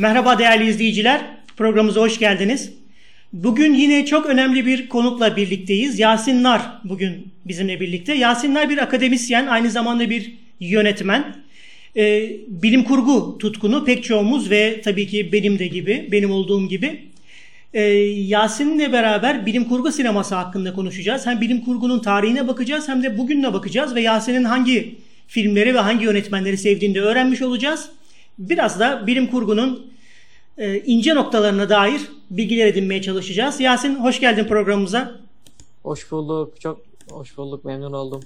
Merhaba değerli izleyiciler. Programımıza hoş geldiniz. Bugün yine çok önemli bir konukla birlikteyiz. Yasin Nar bugün bizimle birlikte. Yasin Nar bir akademisyen, aynı zamanda bir yönetmen. Ee, bilim kurgu tutkunu pek çoğumuz ve tabii ki benim de gibi, benim olduğum gibi. Ee, Yasin'le beraber bilim kurgu sineması hakkında konuşacağız. Hem bilim kurgunun tarihine bakacağız hem de bugünle bakacağız ve Yasin'in hangi filmleri ve hangi yönetmenleri sevdiğini de öğrenmiş olacağız. Biraz da bilim kurgunun e, ince noktalarına dair bilgiler edinmeye çalışacağız. Yasin hoş geldin programımıza. Hoş bulduk. Çok hoş bulduk. Memnun oldum.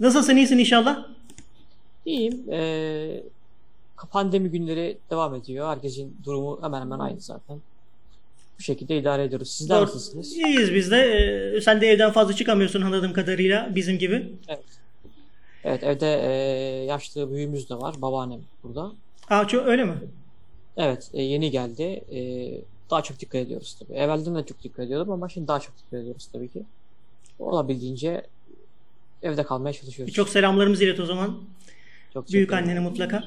Nasılsın iyisin inşallah? İyiyim. Ee, pandemi günleri devam ediyor. Herkesin durumu hemen hemen aynı zaten. Bu şekilde idare ediyoruz. Sizler Doğru. nasılsınız? İyiyiz biz de. Ee, sen de evden fazla çıkamıyorsun anladığım kadarıyla bizim gibi. Evet evde e, yaşlı büyüğümüz de var. Babaannem burada. Aa, çok, öyle mi? Evet e, yeni geldi. E, daha çok dikkat ediyoruz tabii. Evvelden de çok dikkat ediyordum ama şimdi daha çok dikkat ediyoruz tabii ki. Olabildiğince evde kalmaya çalışıyoruz. Çok selamlarımızı ilet o zaman. çok Büyük annene mutlaka.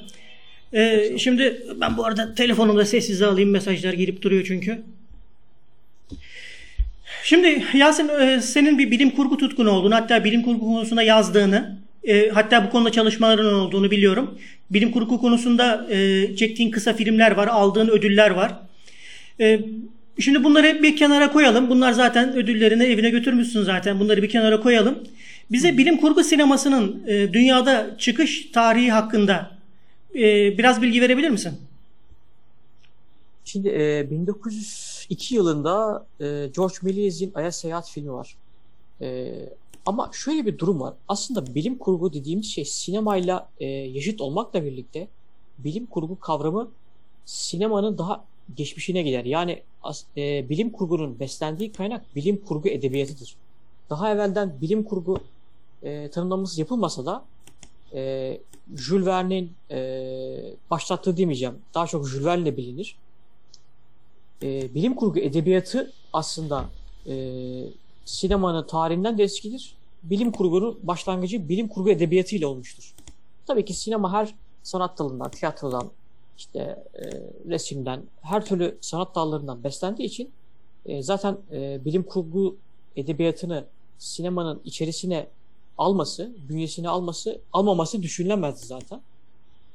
Ee, şimdi ben bu arada telefonumda sessize alayım mesajlar gelip duruyor çünkü. Şimdi Yasin e, senin bir bilim kurgu tutkunu olduğunu hatta bilim kurgu konusunda yazdığını e, hatta bu konuda çalışmaların olduğunu biliyorum. Bilim kurgu konusunda e, çektiğin kısa filmler var, aldığın ödüller var. E, şimdi bunları hep bir kenara koyalım. Bunlar zaten ödüllerini evine götürmüşsün zaten. Bunları bir kenara koyalım. Bize bilim kurgu sinemasının e, dünyada çıkış tarihi hakkında e, biraz bilgi verebilir misin? Şimdi e, 1902 yılında e, George Méliès'in Ay'a Seyahat filmi var. E, ama şöyle bir durum var. Aslında bilim kurgu dediğimiz şey sinemayla e, yaşıt olmakla birlikte bilim kurgu kavramı sinemanın daha geçmişine gider. Yani as- e, bilim kurgunun beslendiği kaynak bilim kurgu edebiyatıdır. Daha evvelden bilim kurgu e, tanımlaması yapılmasa da e, Jules Verne'in e, başlattığı demeyeceğim. Daha çok Jules Verne'le bilinir e, bilim kurgu edebiyatı aslında e, sinemanın tarihinden de eskidir. Bilim kurgunun başlangıcı bilim kurgu edebiyatı ile olmuştur. Tabii ki sinema her sanat dalından, tiyatrodan, işte e, resimden, her türlü sanat dallarından beslendiği için e, zaten e, bilim kurgu edebiyatını sinemanın içerisine alması, bünyesine alması, almaması düşünülemezdi zaten.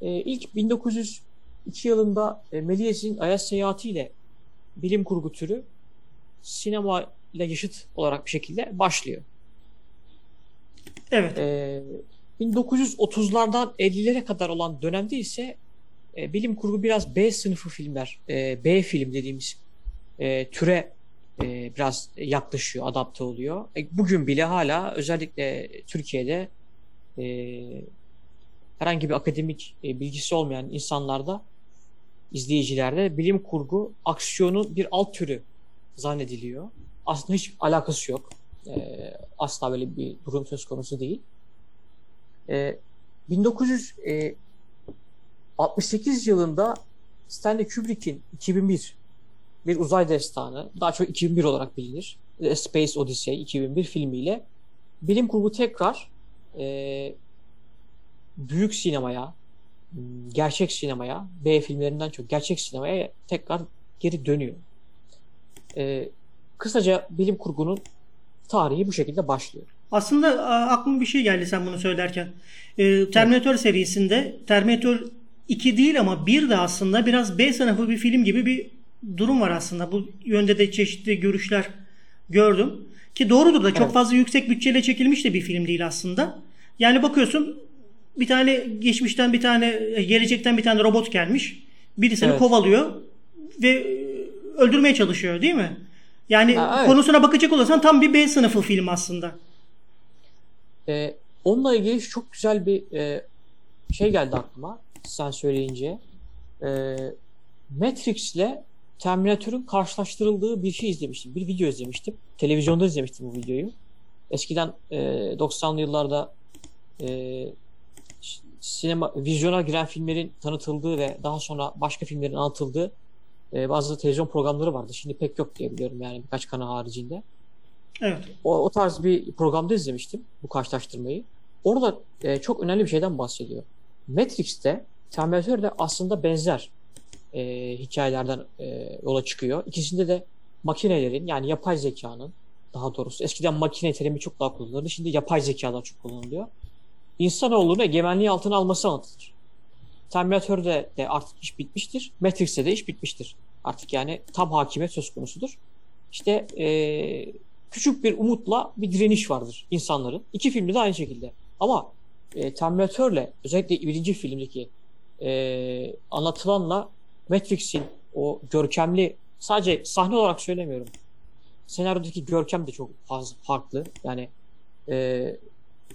E, ilk 1902 yılında e, Méliès'in Ayas Seyahati ile bilim kurgu türü sinema ile yaşıt olarak bir şekilde başlıyor. Evet. Ee, 1930'lardan 50'lere kadar olan dönemde ise e, bilim kurgu biraz B sınıfı filmler, e, B film dediğimiz e, türe e, biraz yaklaşıyor, adapte oluyor. E, bugün bile hala özellikle Türkiye'de e, herhangi bir akademik e, bilgisi olmayan insanlarda izleyicilerde bilim kurgu aksiyonun bir alt türü zannediliyor. Aslında hiç alakası yok. Ee, asla böyle bir durum söz konusu değil. Ee, 1968 yılında Stanley Kubrick'in 2001 bir uzay destanı, daha çok 2001 olarak bilinir. A Space Odyssey 2001 filmiyle bilim kurgu tekrar e, büyük sinemaya, gerçek sinemaya, B filmlerinden çok gerçek sinemaya tekrar geri dönüyor. Ee, kısaca bilim kurgunun tarihi bu şekilde başlıyor. Aslında aklıma bir şey geldi sen bunu söylerken. Ee, Terminator serisinde Terminator 2 değil ama 1 de aslında biraz B sınıfı bir film gibi bir durum var aslında. Bu yönde de çeşitli görüşler gördüm. Ki doğrudur da çok Evet. fazla yüksek bütçeyle çekilmiş de bir film değil aslında. Yani bakıyorsun bir tane geçmişten bir tane e, gelecekten bir tane robot gelmiş. Birisini Evet. kovalıyor ve e, öldürmeye çalışıyor değil mi? Yani Ha, evet. konusuna bakacak olursan tam bir B sınıfı film aslında. Ee, onunla ilgili çok güzel bir e, şey geldi aklıma sen söyleyince. Ee, Matrix ile Terminator'ın karşılaştırıldığı bir şey izlemiştim. Bir video izlemiştim. Televizyonda izlemiştim bu videoyu. Eskiden e, 90'lı yıllarda e, sinema vizyona giren filmlerin tanıtıldığı ve daha sonra başka filmlerin anlatıldığı e, bazı televizyon programları vardı. Şimdi pek yok diye biliyorum yani birkaç kanal haricinde. Evet. O, o tarz bir programda izlemiştim bu karşılaştırmayı. Orada e, çok önemli bir şeyden bahsediyor. Matrix'te Terminator de aslında benzer. e, hikayelerden e, yola çıkıyor. İkisinde de makinelerin yani yapay zekanın daha doğrusu eskiden makine terimi çok daha kullanılırdı. Şimdi yapay zekalar çok kullanılıyor. İnsanoğlunu egemenliği altına alması anlatılır. Terminator'da de artık iş bitmiştir. Matrix'te de iş bitmiştir. Artık yani tam hakimiyet söz konusudur. İşte e, küçük bir umutla bir direniş vardır insanların. İki filmde de aynı şekilde. Ama e, Terminator'le özellikle birinci filmdeki e, anlatılanla Matrix'in o görkemli sadece sahne olarak söylemiyorum. Senaryodaki görkem de çok fazla farklı. Yani e,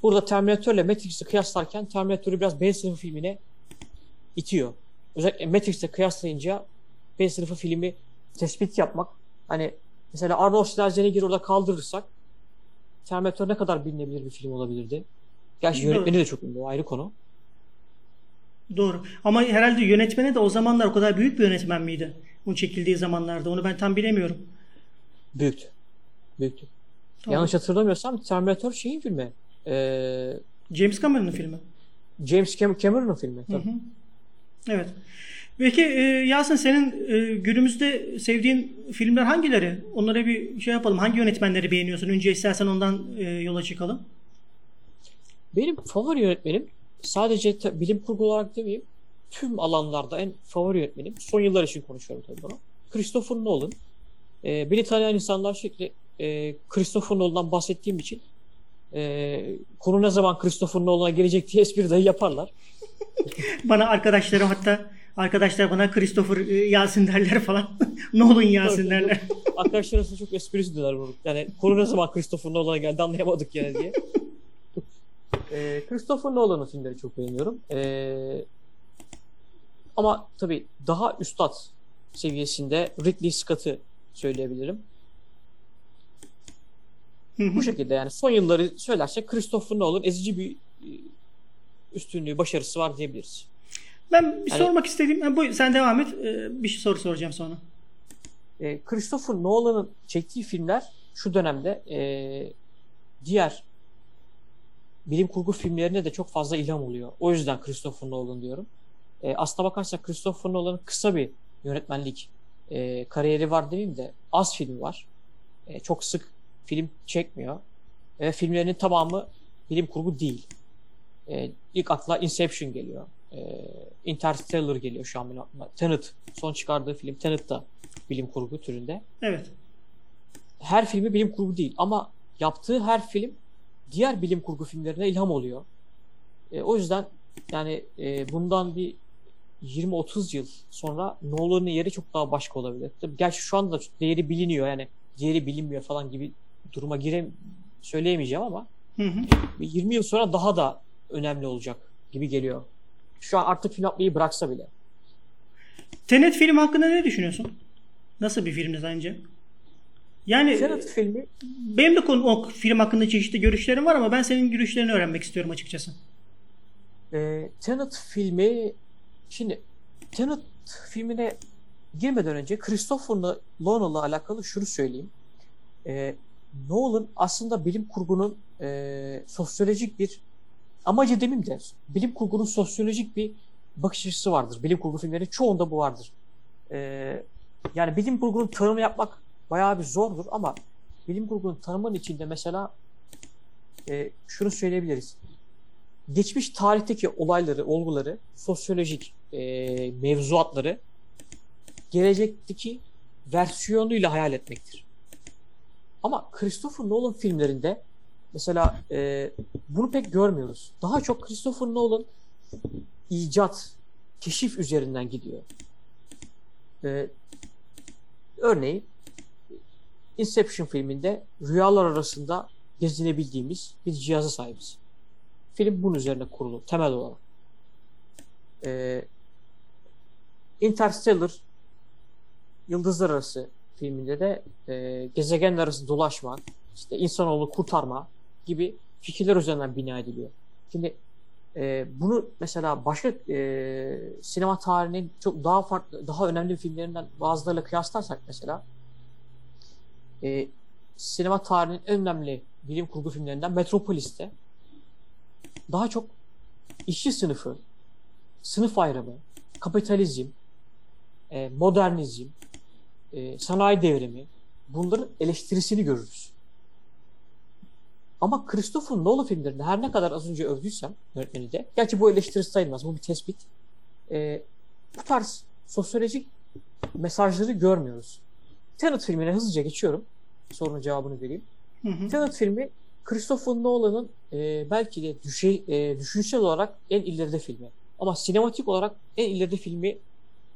burada Terminator ile Matrix'i kıyaslarken Terminator'u biraz B sınıfı filmine itiyor. Özellikle Matrix'le kıyaslayınca B sınıfı filmi tespit yapmak hani mesela Arnold Schwarzenegger'i orada kaldırırsak Terminator ne kadar bilinebilir bir film olabilirdi. Gerçi Doğru. yönetmeni de çok ünlü o ayrı konu. Doğru. Ama herhalde yönetmeni de o zamanlar o kadar büyük bir yönetmen miydi? Onun çekildiği zamanlarda. Onu ben tam bilemiyorum. Büyüktü. Büyüktü. Tamam. Yanlış hatırlamıyorsam Terminator şeyin filmi. Ee, James Cameron'ın filmi. James Cam- Cameron'ın filmi. Hı Tabii. hı. Evet. Peki e, Yasin senin e, günümüzde sevdiğin filmler hangileri? Onlara bir şey yapalım. Hangi yönetmenleri beğeniyorsun? Önce istersen ondan e, yola çıkalım. Benim favori yönetmenim sadece bilim kurgu olarak demeyeyim tüm alanlarda en favori yönetmenim. Son yıllar için konuşuyorum tabii bunu. Christopher Nolan. Ee, beni tanıyan insanlar sürekli e, Christopher Nolan'dan bahsettiğim için e, konu ne zaman Christopher Nolan'a gelecek diye espri dahi yaparlar. Bana arkadaşlarım hatta arkadaşlar bana Christopher e, Yasin derler falan. Nolan Yasin Tabii, derler. Arkadaşlar arasında çok esprisi diyorlar bunu. Yani konu ne zaman Christopher Nolan'a geldi anlayamadık yani diye. Ee, Christopher Nolan'ın filmleri çok beğeniyorum. Ee, ama tabii daha üstad seviyesinde Ridley Scott'ı söyleyebilirim. Bu şekilde yani son yılları söylersek Christopher Nolan ezici bir e, üstünlüğü, başarısı var diyebiliriz. ben bir Hani- sormak istediğim, ha, bu, sen devam et. E, bir şey soru soracağım sonra. E, Christopher Nolan'ın çektiği filmler şu dönemde e, diğer bilim kurgu filmlerine de çok fazla ilham oluyor. O yüzden Christopher Nolan diyorum. E, aslına bakarsak Christopher Nolan'ın kısa bir yönetmenlik e, kariyeri var demeyeyim de az filmi var. E, çok sık film çekmiyor. Ve filmlerinin tamamı bilim kurgu değil. E, ilk akla Inception geliyor. E, Interstellar geliyor şu an benim aklıma. Tenet. Son çıkardığı film Tenet da bilim kurgu türünde. Evet. Her filmi bilim kurgu değil ama yaptığı her film diğer bilim kurgu filmlerine ilham oluyor. E, o yüzden yani e, bundan bir 20-30 yıl sonra Nolan'ın yeri çok daha başka olabilir. Tabii gerçi şu anda değeri biliniyor yani diğeri bilinmiyor falan gibi duruma gire söyleyemeyeceğim ama Hı hı. bir 20 yıl sonra daha da önemli olacak gibi geliyor. Şu an artık film yapmayı bıraksa bile. Tenet film hakkında ne düşünüyorsun? Nasıl bir filmdi sence? Yani Tenet filmi benim de konu, o film hakkında çeşitli görüşlerim var ama ben senin görüşlerini öğrenmek istiyorum açıkçası. E, Tenet filmi şimdi Tenet filmine girmeden önce Christopher Nolan'la alakalı şunu söyleyeyim. E, Nolan aslında bilim kurgunun e, sosyolojik bir amacı demeyeyim de bilim kurgunun sosyolojik bir bakış açısı vardır. Bilim kurgu filmlerinin çoğunda bu vardır. E, yani bilim kurgunun tanımı yapmak bayağı bir zordur ama bilim kurgunun tanımının içinde mesela e, şunu söyleyebiliriz geçmiş tarihteki olayları, olguları, sosyolojik e, mevzuatları gelecekteki versiyonuyla hayal etmektir. Ama Christopher Nolan filmlerinde mesela e, bunu pek görmüyoruz. Daha çok Christopher Nolan icat, keşif üzerinden gidiyor. E, örneğin Inception filminde rüyalar arasında gezinebildiğimiz bir cihaza sahibiz. Film bunun üzerine kurulu temel olarak. Ee, Interstellar Yıldızlar Arası filminde de e, gezegenler arası dolaşma, işte insanoğlu kurtarma gibi fikirler üzerinden bina ediliyor. Şimdi e, bunu mesela başka e, sinema tarihinin çok daha farklı, daha önemli filmlerinden bazılarıyla kıyaslarsak mesela e, sinema tarihinin en önemli bilim kurgu filmlerinden Metropolis'te daha çok işçi sınıfı, sınıf ayrımı, kapitalizm, e, modernizm, e, sanayi devrimi bunların eleştirisini görürüz. Ama Christopher Nolan filmlerinde her ne kadar az önce övdüysem yönetmeni de, gerçi bu eleştiri sayılmaz, bu bir tespit. E, bu tarz sosyolojik mesajları görmüyoruz. Tenet filmine hızlıca geçiyorum. Sorunun cevabını vereyim. Hı hı. Tenet filmi Christopher Nolan'ın e, belki de düşe, e, düşünsel olarak en ileride filmi. Ama sinematik olarak en ileride filmi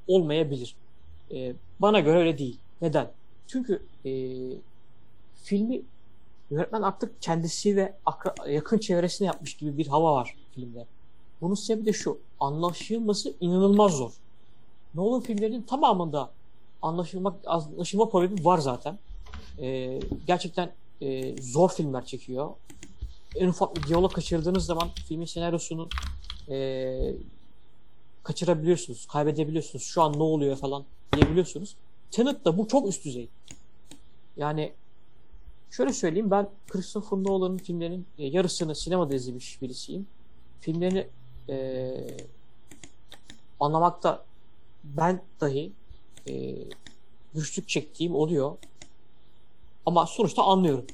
olmayabilir. E, bana göre öyle değil. Neden? Çünkü e, filmi yönetmen artık kendisi ve akra- yakın çevresine yapmış gibi bir hava var filmde. Bunun sebebi de şu. Anlaşılması inanılmaz zor. Nolan filmlerinin tamamında anlaşılmak anlaşılma problemi var zaten. E, gerçekten e, zor filmler çekiyor. En ufak bir diyalog kaçırdığınız zaman filmin senaryosunu e, kaçırabiliyorsunuz, kaybedebiliyorsunuz. Şu an ne oluyor falan diyebiliyorsunuz. Tenet'ta bu çok üst düzey. Yani şöyle söyleyeyim ben Christopher Nolan'ın filmlerinin e, yarısını sinemada izlemiş birisiyim. Filmlerini e, anlamakta ben dahi e, güçlük çektiğim oluyor. Ama sonuçta anlıyorum.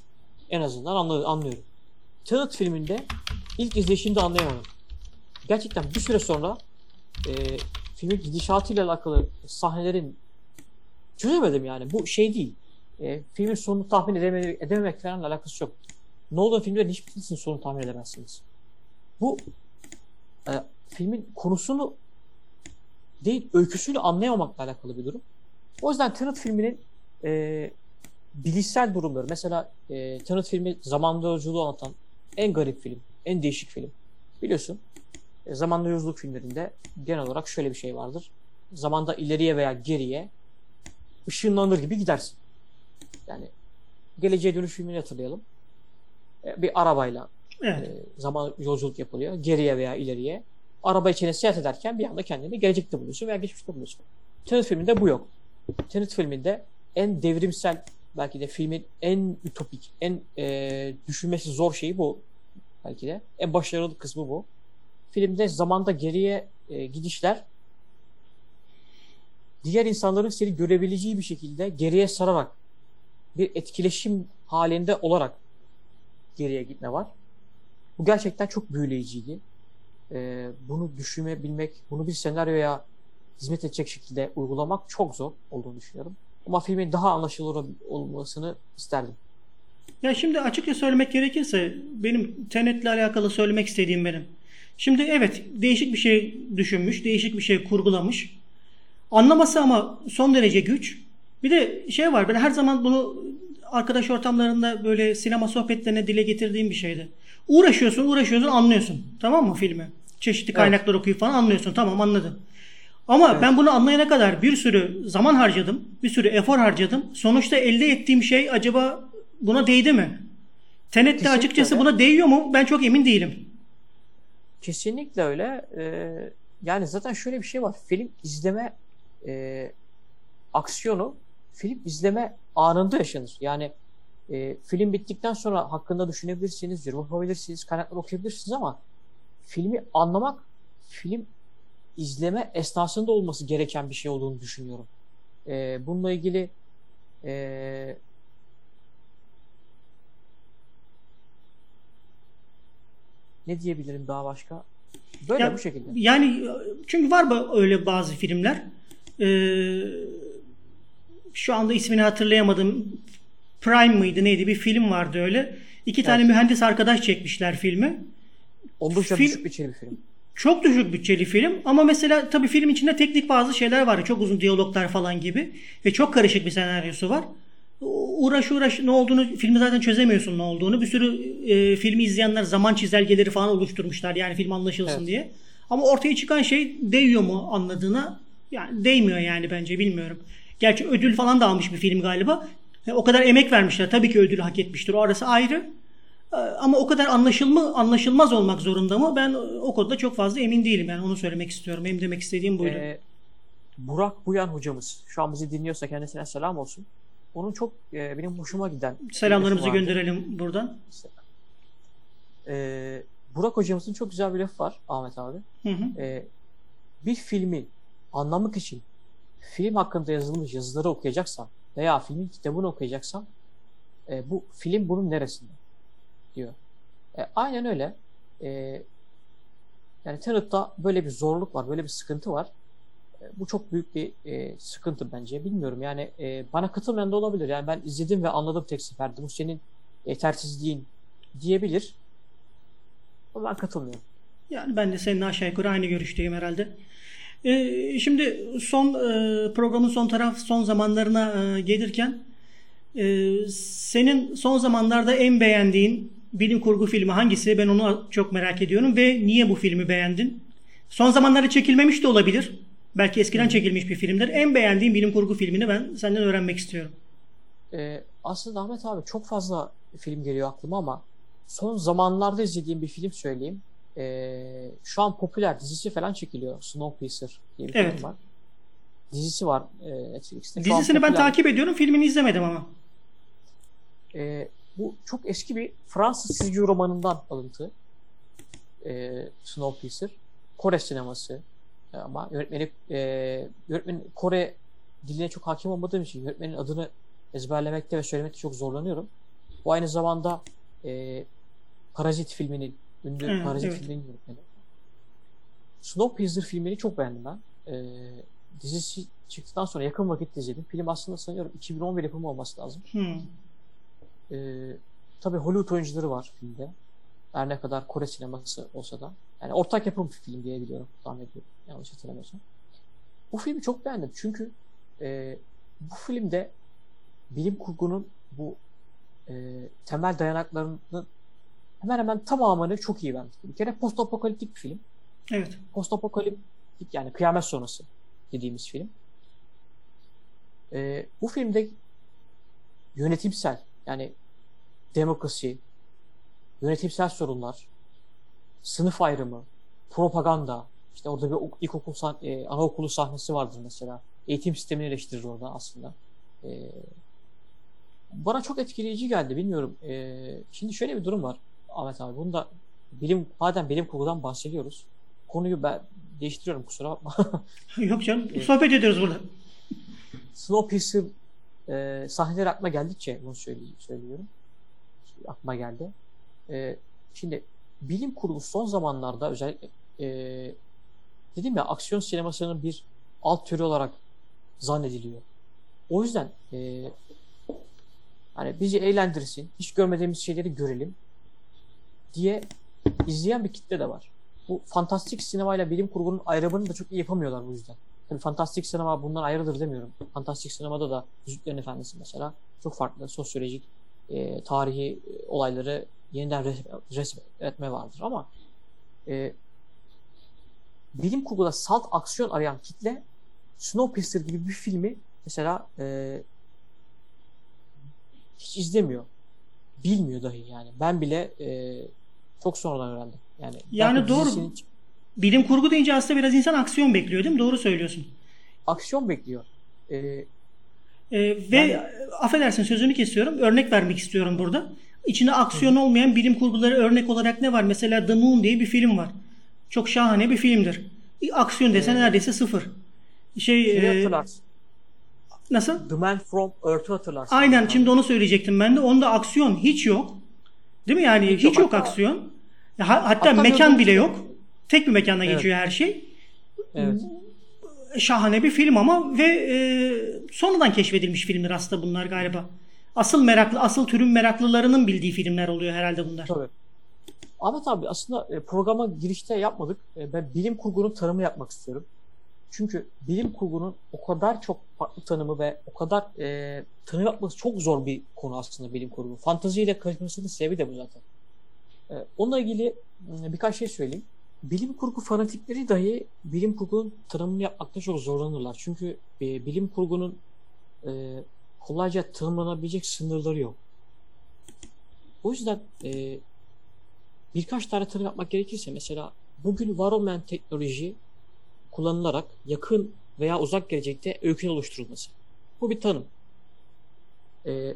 En azından anlı- anlıyorum. Tenet filminde ilk izleyişimde anlayamadım. Gerçekten bir süre sonra e, filmin gidişatıyla alakalı sahnelerin çözemedim yani. Bu şey değil. E, filmin sonunu tahmin edeme- edememek falan alakası yok. Nolan filmlerin hiçbirisinin sonunu tahmin edemezsiniz. Bu e, filmin konusunu değil öyküsünü anlayamamakla alakalı bir durum. O yüzden Tenet filminin e, bilişsel durumları mesela e, Tenet filmi zamanda yolculuğu anlatan en garip film, en değişik film. Biliyorsun e, zamanda yolculuk filmlerinde genel olarak şöyle bir şey vardır. Zamanda ileriye veya geriye ışınlanır gibi gidersin. Yani geleceğe dönüş filmini hatırlayalım. E, bir arabayla Evet. e, zaman yolculuk yapılıyor. Geriye veya ileriye. Araba içine seyahat ederken bir anda kendini gelecekte buluyorsun veya geçmişte buluyorsun. Tenet filminde bu yok. Tenet filminde en devrimsel belki de filmin en ütopik, en e, düşünmesi zor şeyi bu. Belki de. En başarılı kısmı bu. Filmde zamanda geriye e, gidişler diğer insanların seni görebileceği bir şekilde geriye sararak bir etkileşim halinde olarak geriye gitme var. Bu gerçekten çok büyüleyiciydi. Ee, bunu düşünebilmek, bunu bir senaryoya hizmet edecek şekilde uygulamak çok zor olduğunu düşünüyorum. Ama filmin daha anlaşılır ol- olmasını isterdim. Ya şimdi açıkça söylemek gerekirse benim Tenet'le alakalı söylemek istediğim benim. Şimdi evet değişik bir şey düşünmüş, değişik bir şey kurgulamış. Anlaması ama son derece güç. Bir de şey var ben her zaman bunu arkadaş ortamlarında böyle sinema sohbetlerine dile getirdiğim bir şeydi. Uğraşıyorsun, uğraşıyorsun, anlıyorsun. Tamam mı filmi? Çeşitli kaynaklar okuyup falan anlıyorsun. Tamam anladım. Ama Evet. ben bunu anlayana kadar bir sürü zaman harcadım, bir sürü efor harcadım. Sonuçta elde ettiğim şey acaba buna değdi mi? Tenet'te açıkçası öyle. buna değiyor mu? Ben çok emin değilim. Kesinlikle öyle. Ee, yani zaten şöyle bir şey var. Film izleme e, aksiyonu film izleme anında yaşanır. Yani e, film bittikten sonra hakkında düşünebilirsiniz, yorum yapabilirsiniz, kaynaklar okuyabilirsiniz ama filmi anlamak film izleme esnasında olması gereken bir şey olduğunu düşünüyorum. E, bununla ilgili e, ne diyebilirim daha başka? Böyle Ya, bu şekilde. Yani çünkü var öyle bazı filmler. Ee, şu anda ismini hatırlayamadım. Prime mıydı neydi bir film vardı öyle. İki tane mühendis arkadaş çekmişler filmi. Oldukça Film- düşük bütçeli bir film. Çok düşük bütçeli film ama mesela tabii film içinde teknik bazı şeyler var. Çok uzun diyaloglar falan gibi ve çok karışık bir senaryosu var. Uğraş uğraş ne olduğunu filmi zaten çözemiyorsun ne olduğunu. Bir sürü e, filmi izleyenler zaman çizelgeleri falan oluşturmuşlar yani film anlaşılsın Evet. diye. Ama ortaya çıkan şey değiyor mu anladığına yani değmiyor yani bence bilmiyorum. Gerçi ödül falan da almış bir film galiba. E, o kadar emek vermişler. Tabii ki ödül hak etmiştir. O arası ayrı. Ee, Ama o kadar anlaşılma anlaşılmaz olmak zorunda mı? Ben o konuda çok fazla emin değilim. Yani onu söylemek istiyorum. Benim demek istediğim buydu. Ee, Burak Buyan hocamız şu an bizi dinliyorsa kendisine selam olsun. Onun çok e, benim hoşuma giden Selamlarımızı gönderelim buradan. Ee, Burak hocamızın çok güzel bir lafı var Ahmet abi. Hı hı. Ee, bir filmi anlamak için film hakkında yazılmış yazıları okuyacaksam veya filmin kitabını okuyacaksam e, bu film bunun neresinde diyor. E, aynen öyle. E, yani Tenet'ta böyle bir zorluk var, böyle bir sıkıntı var. E, bu çok büyük bir e, sıkıntı bence. Bilmiyorum yani e, bana katılmayan da olabilir. Yani ben izledim ve anladım tek seferde. Bu senin yetersizliğin diyebilir. Ama ben katılmıyorum. Yani ben de seninle aşağı yukarı aynı görüşteyim herhalde. Ee, şimdi son e, programın son taraf son zamanlarına e, gelirken e, senin son zamanlarda en beğendiğin bilim kurgu filmi hangisi? Ben onu çok merak ediyorum ve niye bu filmi beğendin? Son zamanlarda çekilmemiş de olabilir. Belki eskiden çekilmiş bir filmdir. En beğendiğin bilim kurgu filmini ben senden öğrenmek istiyorum. Ee, aslında Ahmet abi çok fazla film geliyor aklıma ama son zamanlarda izlediğim bir film söyleyeyim. Ee, şu an popüler dizisi falan çekiliyor. Snowpiercer diye bir Evet. film var. Dizisi var e, Netflix'te. Dizisini ben takip ediyorum. Filmini izlemedim ama. Ee, bu çok eski bir Fransız çizgi romanından alıntı. Ee, Snowpiercer. Kore sineması. Ee, Ama yönetmeni e, yönetmen Kore diline çok hakim olmadığım için yönetmenin adını ezberlemekte ve söylemekte çok zorlanıyorum. Bu aynı zamanda e, Parazit filminin ünlü Evet, Parazit evet. filminin yönetmeni. Snowpiercer filmini çok beğendim ben. Ee, dizisi çıktıktan sonra yakın vakit izledim. Film aslında sanıyorum 2011 yapımı olması lazım. Hmm. Ee, tabii Hollywood oyuncuları var filmde. Her ne kadar Kore sineması olsa da. Yani ortak yapım bir film diye biliyorum. Tahmin ediyorum. Yanlış hatırlamıyorsam. Bu filmi çok beğendim. Çünkü e, bu filmde bilim kurgunun bu e, temel dayanaklarının hemen hemen tamamını çok iyi vermiş. Bir kere post apokaliptik bir film. Evet. Post apokaliptik yani kıyamet sonrası dediğimiz film. Ee, bu filmde yönetimsel yani demokrasi, yönetimsel sorunlar, sınıf ayrımı, propaganda, işte orada bir ok- ilkokul sah- e, anaokulu sahnesi vardır mesela. Eğitim sistemini eleştirir orada aslında. Ee, bana çok etkileyici geldi bilmiyorum. Ee, şimdi şöyle bir durum var Ahmet abi. Bunu da bilim madem bilim kurgudan bahsediyoruz. Konuyu ben değiştiriyorum kusura bakma. Yok canım. Evet. Sohbet ediyoruz burada. Snowpiercer e, sahneleri aklıma geldikçe bunu söyley- söylüyorum. Aklıma geldi. E, şimdi bilim kurgu son zamanlarda özellikle e, dedim ya aksiyon sinemasının bir alt türü olarak zannediliyor. O yüzden e, hani bizi eğlendirsin, hiç görmediğimiz şeyleri görelim diye izleyen bir kitle de var. Bu fantastik sinemayla bilim kurgunun ayrımını da çok iyi yapamıyorlar bu yüzden. Tabii fantastik sinema bundan ayrıdır demiyorum. Fantastik sinemada da Yüzüklerin Efendisi mesela çok farklı sosyolojik, e, tarihi e, olayları yeniden res- resmetme vardır ama e, bilim kurguda salt aksiyon arayan kitle Snowpiercer gibi bir filmi mesela e, hiç izlemiyor. Bilmiyor dahi yani. Ben bile e, çok sonradan öğrendim. Yani, Yani doğru. dizisinin Bilim kurgu deyince aslında biraz insan aksiyon bekliyor değil mi? Doğru söylüyorsun. aksiyon bekliyor. E, Ee, ve Yani- affedersin sözünü kesiyorum. Örnek vermek istiyorum burada. İçinde aksiyon olmayan bilim kurguları örnek olarak ne var? Mesela The Moon diye bir film var. Çok şahane bir filmdir. Aksiyon desen Evet. neredeyse sıfır. Şey şeyi e, nasıl? The Man from Earth'ü hatırlarsın. Aynen şimdi onu söyleyecektim ben de. Onda aksiyon hiç yok. Değil mi yani? Hiç, yok. yok Hatta- aksiyon. Ha- hatta, mekan bile yok. Tek bir mekanda Evet. geçiyor her şey. Evet. şahane bir film ama ve e, sonradan keşfedilmiş filmler aslında bunlar galiba. Asıl meraklı, asıl türün meraklılarının bildiği filmler oluyor herhalde bunlar. Tabii. Ahmet abi aslında e, programa girişte yapmadık. E, Ben bilim kurgunun tanımı yapmak istiyorum. Çünkü bilim kurgunun o kadar çok farklı tanımı ve o kadar e, tanım yapması çok zor bir konu aslında bilim kurgu. Fanteziyle karışmasının sebebi de bu zaten. E, onunla ilgili m, birkaç şey söyleyeyim. Bilim kurgu fanatikleri dahi bilim kurgunun tanımını yapmakta çok zorlanırlar. Çünkü e, bilim kurgunun e, kolayca tanımlanabilecek sınırları yok. O yüzden e, birkaç tane tanım yapmak gerekirse mesela bugün var olmayan teknoloji kullanılarak yakın veya uzak gelecekte öykü oluşturulması. Bu bir tanım. E,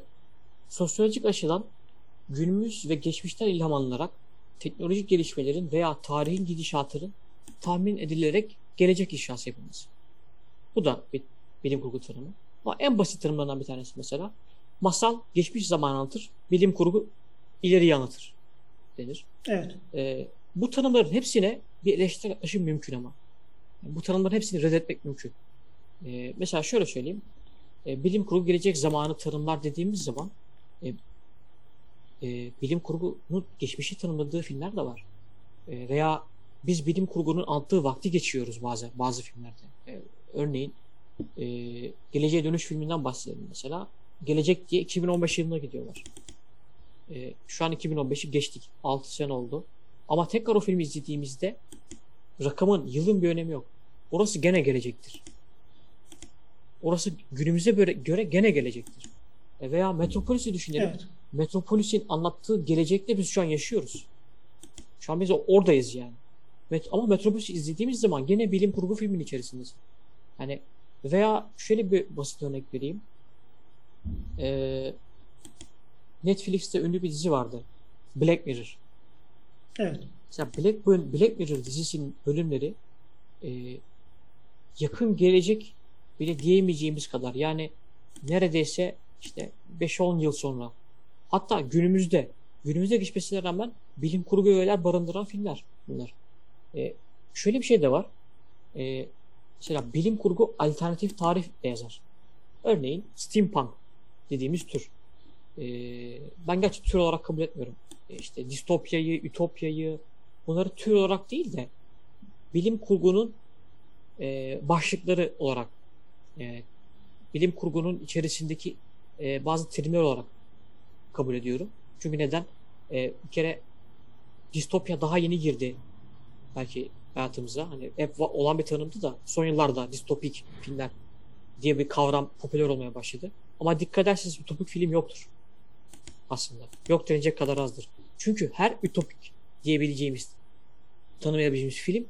sosyolojik açıdan günümüz ve geçmişten ilham alınarak teknolojik gelişmelerin veya tarihin gidişatının tahmin edilerek gelecek inşası yapılması. Bu da bir bilim kurgu tanımı. Ama en basit tanımlarından bir tanesi mesela. Masal geçmiş zaman anlatır, bilim kurgu ileriyi anlatır denir. Evet. Ee, bu tanımların hepsine bir eleştiri yaklaşım mümkün ama. Bu tanımların hepsini reddetmek mümkün. Ee, mesela şöyle söyleyeyim. Ee, bilim kurgu gelecek zamanı tanımlar dediğimiz zaman e, e, bilim kurgunun geçmişi tanımladığı filmler de var. E, veya biz bilim kurgunun anlattığı vakti geçiyoruz bazen bazı filmlerde. E, örneğin e, Geleceğe Dönüş filminden bahsedelim mesela. Gelecek diye 2015 yılına gidiyorlar. E, şu an 2015'i geçtik. 6 sene oldu. Ama tekrar o filmi izlediğimizde rakamın, yılın bir önemi yok. Orası gene gelecektir. Orası günümüze göre, göre gene gelecektir. E, veya Metropolis'i düşünelim. Evet. Metropolis'in anlattığı gelecekte biz şu an yaşıyoruz. Şu an biz oradayız yani. Met ama Metropolis'i izlediğimiz zaman gene bilim kurgu filmin içerisindesin. Hani veya şöyle bir basit örnek vereyim. Ee, Netflix'te ünlü bir dizi vardı. Black Mirror. Evet. Mesela Black, Black Mirror dizisinin bölümleri e, yakın gelecek bile diyemeyeceğimiz kadar yani neredeyse işte 5-10 yıl sonra hatta günümüzde günümüzde geçmesine rağmen bilim kurgu öğeler barındıran filmler bunlar. E, şöyle bir şey de var. E, mesela bilim kurgu alternatif tarih de yazar. Örneğin steampunk dediğimiz tür. E, ben gerçi tür olarak kabul etmiyorum. E, işte distopyayı, ütopyayı bunları tür olarak değil de bilim kurgunun e, başlıkları olarak e, bilim kurgunun içerisindeki e, bazı terimler olarak kabul ediyorum. Çünkü neden? E, bir kere distopya daha yeni girdi belki hayatımıza. Hani hep olan bir tanımdı da son yıllarda distopik filmler diye bir kavram popüler olmaya başladı. Ama dikkat ederseniz ütopik film yoktur. Aslında. Yok denecek kadar azdır. Çünkü her ütopik diyebileceğimiz tanımlayabileceğimiz film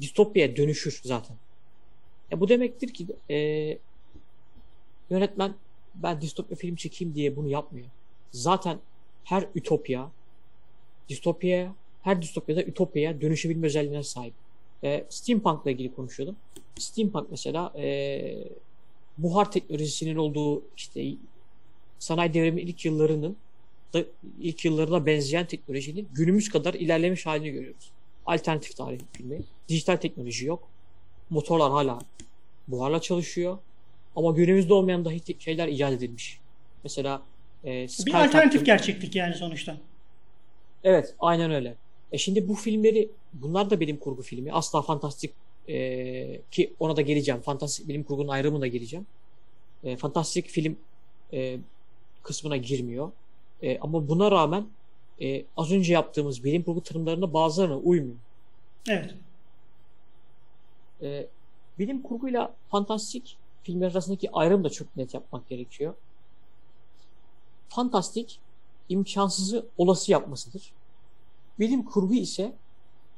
distopyaya dönüşür zaten. E bu demektir ki e, yönetmen ben distopya film çekeyim diye bunu yapmıyor. Zaten her ütopya distopyaya her distopyada ütopyaya dönüşebilme özelliğine sahip. E, Steampunk'la ilgili konuşuyordum. Steampunk mesela e, buhar teknolojisinin olduğu işte sanayi devrimi ilk yıllarının da ilk yıllarına benzeyen teknolojinin günümüz kadar ilerlemiş halini görüyoruz. Alternatif tarih filmi. Dijital teknoloji yok. Motorlar hala buharla çalışıyor. Ama günümüzde olmayan dahi şeyler icat edilmiş. Mesela e, Bir Sky alternatif Captain- gerçeklik yani sonuçta. Evet, aynen öyle. E şimdi bu filmleri, bunlar da bilim kurgu filmi. Asla fantastik e, ki ona da geleceğim. Fantastik bilim kurgunun ayrımına geleceğim. E, fantastik film e, kısmına girmiyor. E, ama buna rağmen e, az önce yaptığımız bilim kurgu tanımlarına bazılarına uymuyor. Evet. E, bilim kurguyla fantastik filmler arasındaki ayrım da çok net yapmak gerekiyor. Fantastik imkansızı olası yapmasıdır. Bilim kurgu ise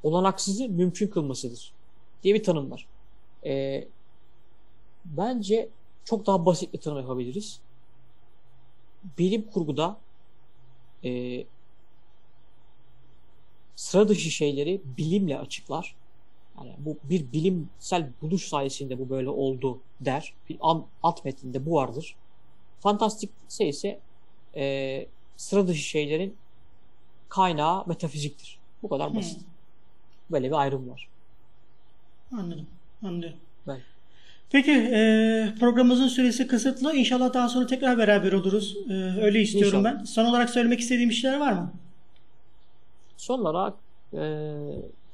olanaksızı mümkün kılmasıdır diye bir tanım var. E, bence çok daha basit bir tanım yapabiliriz. Bilim kurguda e, sıra dışı şeyleri bilimle açıklar. Yani bu bir bilimsel buluş sayesinde bu böyle oldu der. Bir alt metninde bu vardır. Fantastik ise ise e, sıra dışı şeylerin kaynağı metafiziktir. Bu kadar basit. Hmm. Böyle bir ayrım var. Anladım. Anlıyorum. Ben- Peki e, programımızın süresi kısıtlı. İnşallah daha sonra tekrar beraber oluruz. E, öyle istiyorum İnşallah. ben. Son olarak söylemek istediğim şeyler var mı? Son olarak e,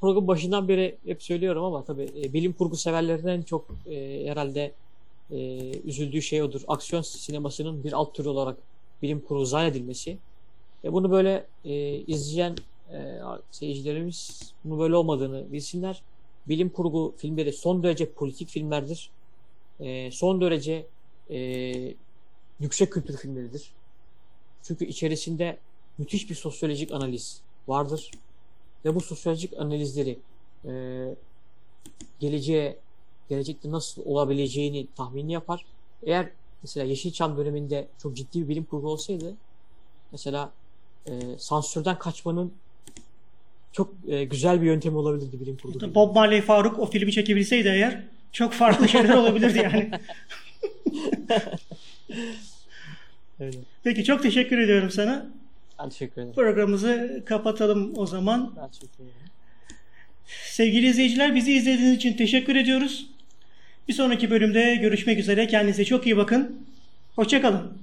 program başından beri hep söylüyorum ama tabii e, bilim kurgu severlerin en çok e, herhalde e, üzüldüğü şey odur. Aksiyon sinemasının bir alt türü olarak bilim kurgu zannedilmesi. E, bunu böyle e, izleyen e, seyircilerimiz bunu böyle olmadığını bilsinler. Bilim kurgu filmleri son derece politik filmlerdir. E, son derece e, yüksek kültür filmleridir. Çünkü içerisinde müthiş bir sosyolojik analiz vardır. Ve bu sosyolojik analizleri e, geleceğe gelecekte nasıl olabileceğini tahmini yapar. Eğer mesela Yeşilçam döneminde çok ciddi bir bilim kurgu olsaydı mesela e, sansürden kaçmanın çok e, güzel bir yöntemi olabilirdi bilim kurgu. Bob Marley Faruk o filmi çekebilseydi eğer çok farklı şeyler olabilirdi yani. Öyle. Peki çok teşekkür ediyorum sana. Ben teşekkür ederim. Programımızı kapatalım o zaman. Ben teşekkür ederim. Sevgili izleyiciler bizi izlediğiniz için teşekkür ediyoruz. Bir sonraki bölümde görüşmek üzere. Kendinize çok iyi bakın. Hoşçakalın.